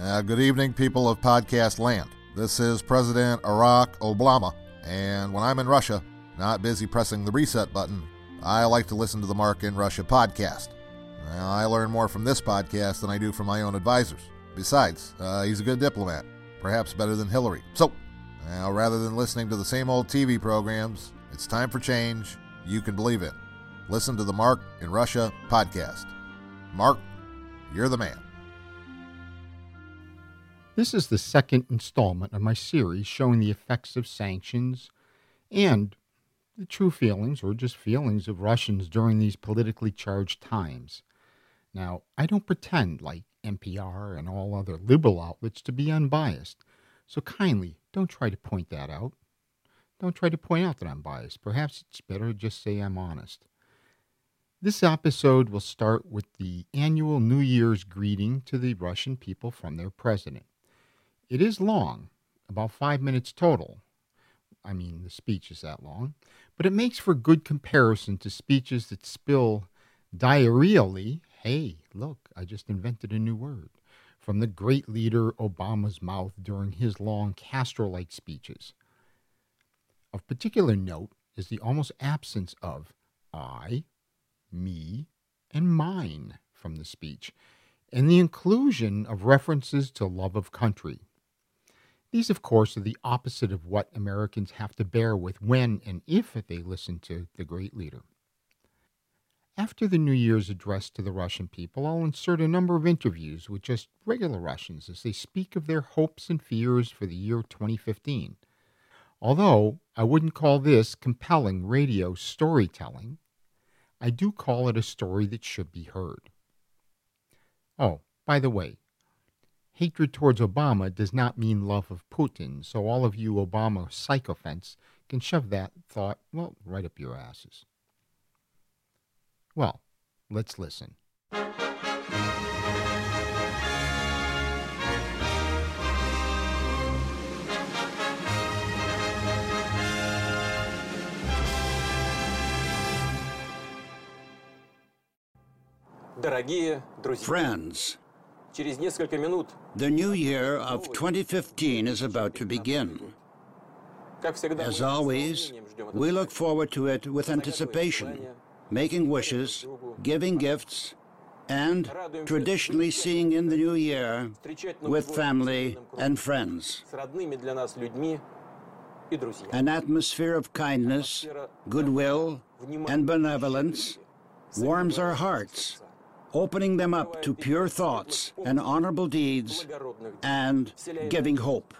Uh, good evening, people of podcast land. This is President Barack Obama, and when I'm in Russia, not busy pressing the reset button, I like to listen to the Mark in Russia podcast. I learn more from this podcast than I do from my own advisors. Besides, uh, he's a good diplomat, perhaps better than Hillary. So, now, rather than listening to the same old TV programs, it's time for change. You can believe it. Listen to the Mark in Russia podcast. Mark, you're the man. This is the second installment of my series showing the effects of sanctions and the true feelings or just feelings of Russians during these politically charged times. Now, I don't pretend, like NPR and all other liberal outlets, to be unbiased, so kindly don't try to point that out. Don't try to point out that I'm biased. Perhaps it's better to just say I'm honest. This episode will start with the annual New Year's greeting to the Russian people from their president. It is long, about five minutes total. I mean, the speech is that long, but it makes for good comparison to speeches that spill diarrheally. Hey, look, I just invented a new word from the great leader Obama's mouth during his long Castro like speeches. Of particular note is the almost absence of I, me, and mine from the speech, and the inclusion of references to love of country. These, of course, are the opposite of what Americans have to bear with when and if they listen to the great leader. After the New Year's address to the Russian people, I'll insert a number of interviews with just regular Russians as they speak of their hopes and fears for the year 2015. Although I wouldn't call this compelling radio storytelling, I do call it a story that should be heard. Oh, by the way, hatred towards Obama does not mean love of Putin, so all of you Obama sycophants can shove that thought, well, right up your asses. Well, let's listen. Friends, the new year of 2015 is about to begin. As always, we look forward to it with anticipation, making wishes, giving gifts, and traditionally seeing in the new year with family and friends. An atmosphere of kindness, goodwill, and benevolence warms our hearts opening them up to pure thoughts and honorable deeds, and giving hope.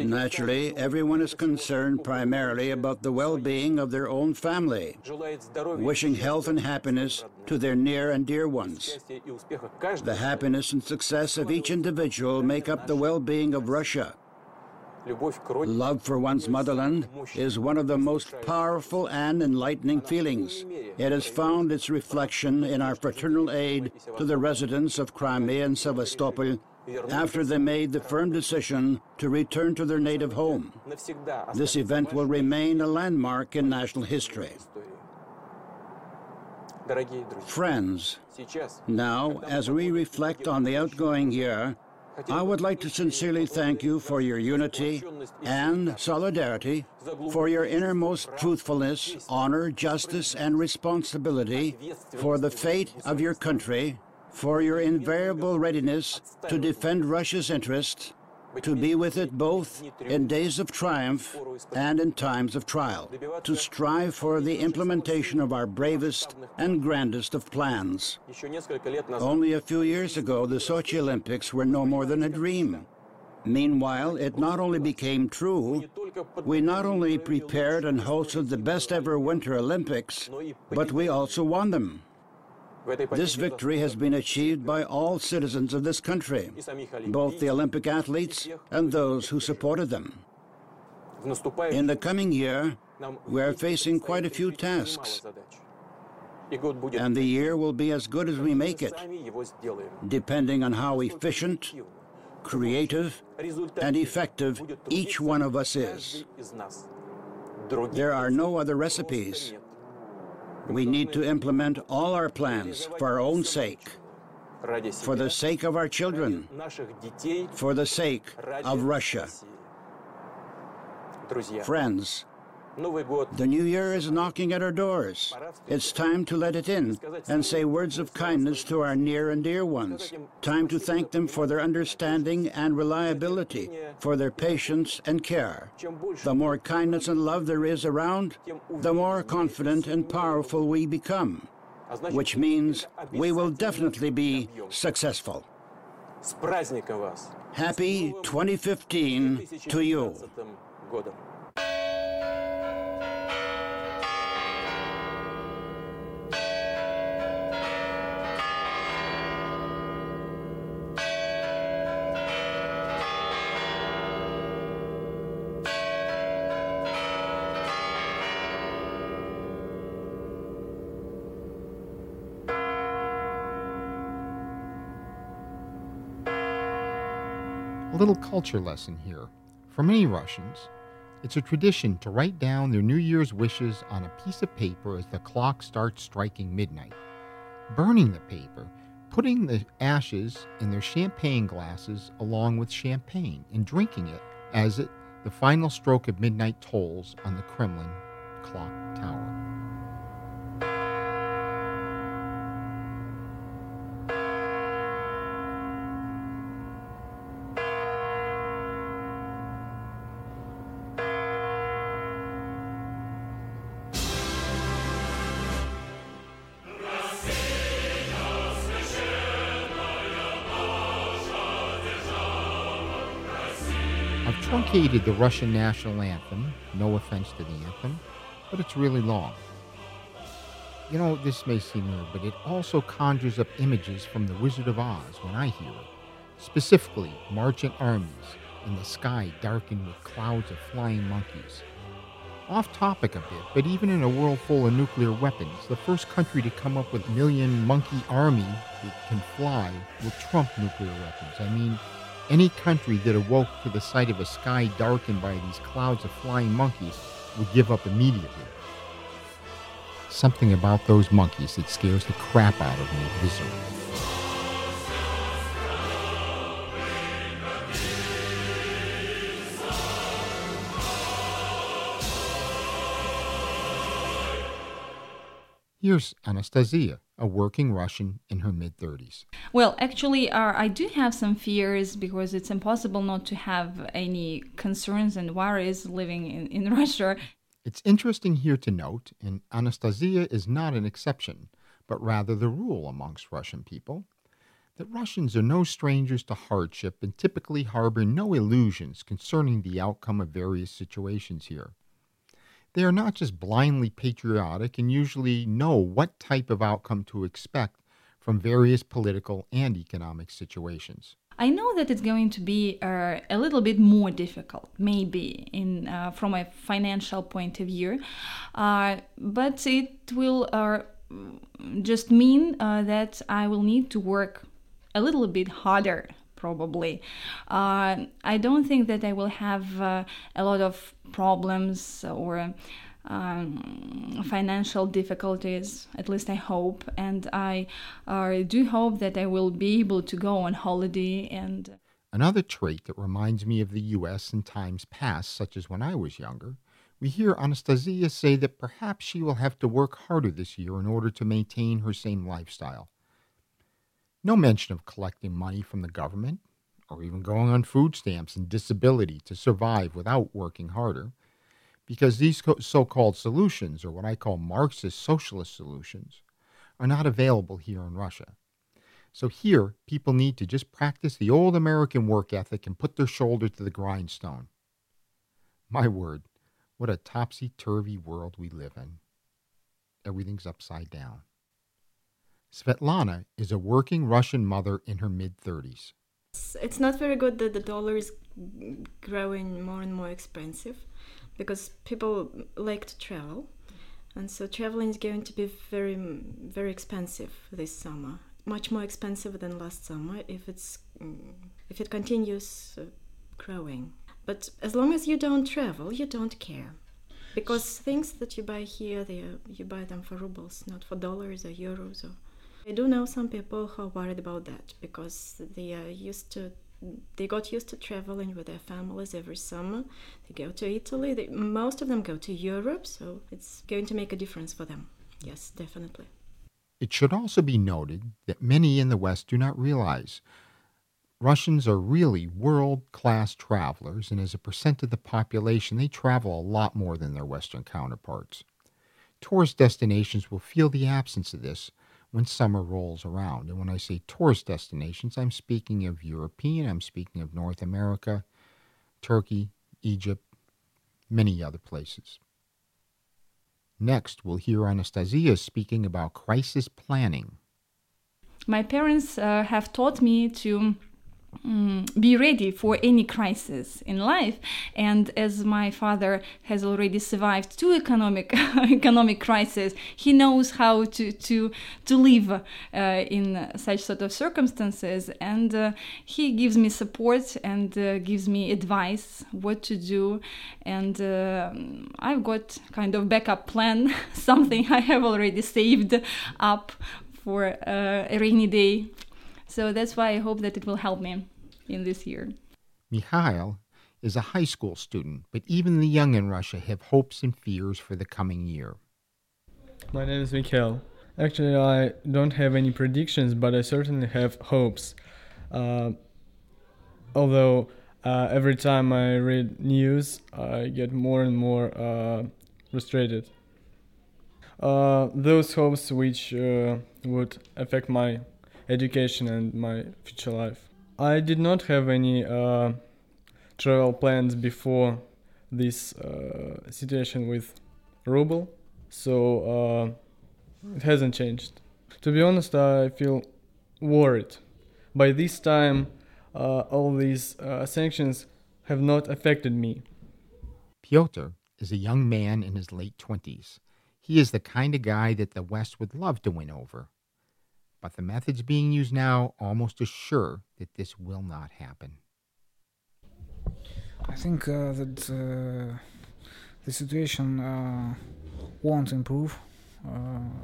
Naturally, everyone is concerned primarily about the well being of their own family, wishing health and happiness to their near and dear ones. The happiness and success of each individual make up the well being of Russia. Love for one's motherland is one of the most powerful and enlightening feelings. It has found its reflection in our fraternal aid to the residents of Crimea and Sevastopol after they made the firm decision to return to their native home. This event will remain a landmark in national history. Friends, now, as we reflect on the outgoing year, I would like to sincerely thank you for your unity and solidarity, for your innermost truthfulness, honor, justice, and responsibility for the fate of your country, for your invariable readiness to defend Russia's interests, to be with it both in days of triumph and in times of trial, to strive for the implementation of our bravest and grandest of plans. Only a few years ago, the Sochi Olympics were no more than a dream. Meanwhile, it not only became true, we not only prepared and hosted the best ever Winter Olympics, but we also won them. This victory has been achieved by all citizens of this country, both the Olympic athletes and those who supported them. In the coming year, we are facing quite a few tasks, and the year will be as good as we make it, depending on how efficient, creative, and effective each one of us is. There are no other recipes. We need to implement all our plans for our own sake. for the sake of our children, for the sake of Russia. Friends, the new year is knocking at our doors. It's time to let it in and say words of kindness to our near and dear ones. Time to thank them for their understanding and reliability, for their patience and care. The more kindness and love there is around, the more confident and powerful we become, which means we will definitely be successful. Happy 2015 to you. Culture lesson here. For many Russians, it's a tradition to write down their New Year's wishes on a piece of paper as the clock starts striking midnight. Burning the paper, putting the ashes in their champagne glasses along with champagne, and drinking it as it, the final stroke of midnight tolls on the Kremlin clock tower. Truncated the Russian national anthem, no offense to the anthem, but it's really long. You know, this may seem weird, but it also conjures up images from The Wizard of Oz when I hear it. Specifically, marching armies in the sky darkened with clouds of flying monkeys. Off topic a bit, but even in a world full of nuclear weapons, the first country to come up with a million monkey army that can fly will trump nuclear weapons. I mean, any country that awoke to the sight of a sky darkened by these clouds of flying monkeys would give up immediately. Something about those monkeys that scares the crap out of me viscerally. Here's Anastasia, a working Russian in her mid 30s. Well, actually, uh, I do have some fears because it's impossible not to have any concerns and worries living in, in Russia. It's interesting here to note, and Anastasia is not an exception, but rather the rule amongst Russian people, that Russians are no strangers to hardship and typically harbor no illusions concerning the outcome of various situations here. They are not just blindly patriotic and usually know what type of outcome to expect from various political and economic situations. I know that it's going to be uh, a little bit more difficult, maybe in uh, from a financial point of view, uh, but it will uh, just mean uh, that I will need to work a little bit harder probably. Uh, I don't think that I will have uh, a lot of problems or um, financial difficulties, at least I hope. And I uh, do hope that I will be able to go on holiday and. Another trait that reminds me of the U.S. in times past, such as when I was younger, we hear Anastasia say that perhaps she will have to work harder this year in order to maintain her same lifestyle. No mention of collecting money from the government, or even going on food stamps and disability to survive without working harder, because these so called solutions, or what I call Marxist socialist solutions, are not available here in Russia. So here, people need to just practice the old American work ethic and put their shoulder to the grindstone. My word, what a topsy turvy world we live in. Everything's upside down. Svetlana is a working Russian mother in her mid 30s. It's not very good that the dollar is growing more and more expensive because people like to travel. And so traveling is going to be very, very expensive this summer. Much more expensive than last summer if it's if it continues uh, growing. But as long as you don't travel, you don't care because things that you buy here, they you buy them for rubles, not for dollars or euros or I do know some people who are worried about that because they are used to they got used to traveling with their families every summer. They go to Italy. They, most of them go to Europe, so it's going to make a difference for them. Yes, definitely. It should also be noted that many in the West do not realize Russians are really world class travelers, and as a percent of the population, they travel a lot more than their Western counterparts. Tourist destinations will feel the absence of this when summer rolls around. And when I say tourist destinations, I'm speaking of European, I'm speaking of North America, Turkey, Egypt, many other places. Next, we'll hear Anastasia speaking about crisis planning. My parents uh, have taught me to um, be ready for any crisis in life. And as my father has already survived two economic economic crises he knows how to to to live uh, in such sort of circumstances. And uh, he gives me support and uh, gives me advice what to do. And uh, I've got kind of backup plan something I have already saved up for uh, a rainy day so that's why I hope that it will help me in this year. Mikhail is a high school student, but even the young in Russia have hopes and fears for the coming year. My name is Mikhail. Actually, I don't have any predictions, but I certainly have hopes. Uh, although uh, every time I read news, I get more and more uh, frustrated. Uh, those hopes which uh, would affect my education and my future life. I did not have any uh, travel plans before this uh, situation with ruble, so uh, it hasn't changed. To be honest, I feel worried. By this time, uh, all these uh, sanctions have not affected me. Pyotr is a young man in his late 20s. He is the kind of guy that the West would love to win over but the methods being used now almost assure that this will not happen. I think uh, that uh, the situation uh, won't improve uh,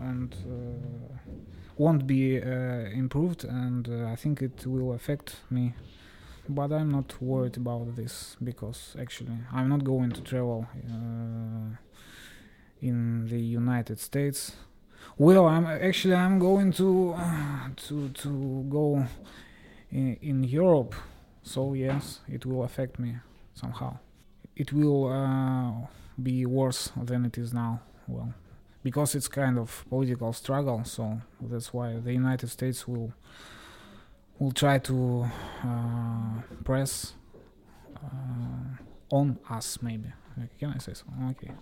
and uh, won't be uh, improved, and I think it will affect me. But I'm not worried about this because actually I'm not going to travel in the United States well, I'm actually I'm going to uh, to to go in, in, Europe, so yes, it will affect me somehow. It will uh, be worse than it is now. Well, because it's kind of political struggle, so that's why the United States will will try to uh, press uh, on us. Maybe can I say so? Okay.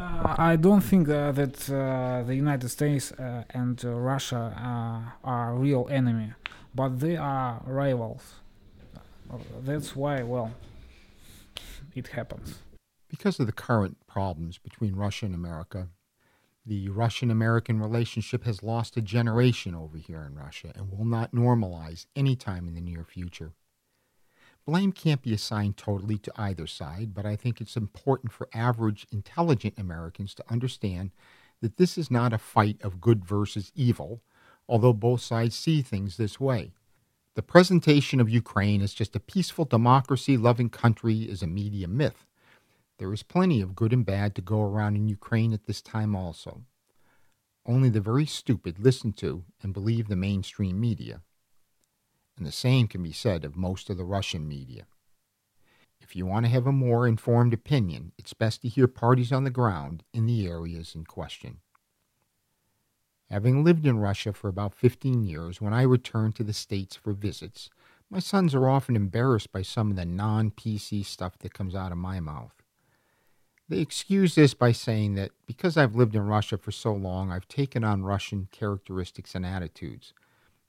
Uh, I don't think uh, that uh, the United States uh, and uh, Russia are real enemy, but they are rivals. That's why, well, it happens. Because of the current problems between Russia and America, the Russian American relationship has lost a generation over here in Russia and will not normalize anytime in the near future. Blame can't be assigned totally to either side, but I think it's important for average, intelligent Americans to understand that this is not a fight of good versus evil, although both sides see things this way. The presentation of Ukraine as just a peaceful, democracy loving country is a media myth. There is plenty of good and bad to go around in Ukraine at this time, also. Only the very stupid listen to and believe the mainstream media and the same can be said of most of the Russian media. If you want to have a more informed opinion, it's best to hear parties on the ground in the areas in question. Having lived in Russia for about 15 years, when I return to the States for visits, my sons are often embarrassed by some of the non PC stuff that comes out of my mouth. They excuse this by saying that because I've lived in Russia for so long, I've taken on Russian characteristics and attitudes,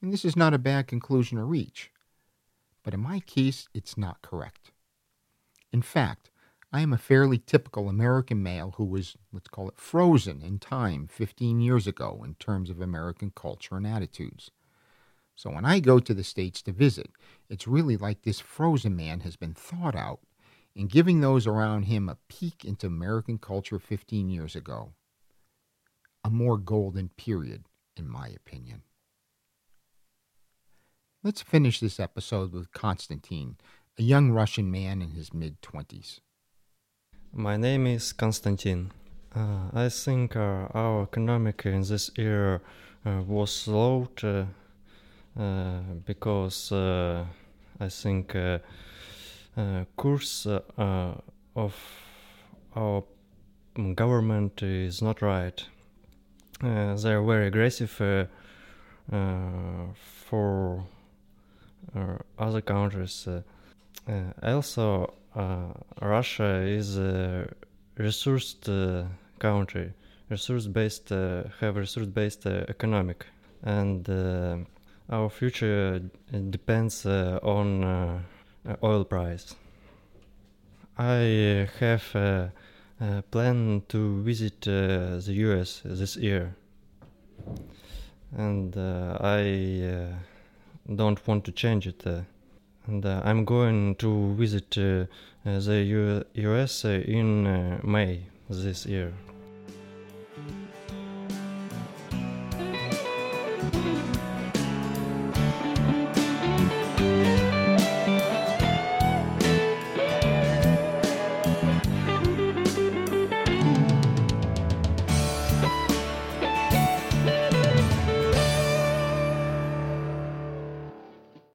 and this is not a bad conclusion to reach. But in my case, it's not correct. In fact, I am a fairly typical American male who was, let's call it, frozen in time 15 years ago in terms of American culture and attitudes. So when I go to the States to visit, it's really like this frozen man has been thawed out and giving those around him a peek into American culture 15 years ago. A more golden period in my opinion. Let's finish this episode with Konstantin, a young Russian man in his mid 20s. My name is Konstantin. Uh, I think uh, our economic in this year uh, was slowed uh, uh, because uh, I think course of our government is not right. they are very aggressive for other countries. also, Russia is a resource country, resource-based, uh, have resource-based uh, economic, and uh, our future depends on oil price. I have a, a plan to visit uh, the US this year, and uh, I uh, don't want to change it. Uh, and uh, I'm going to visit uh, the U- US in May this year.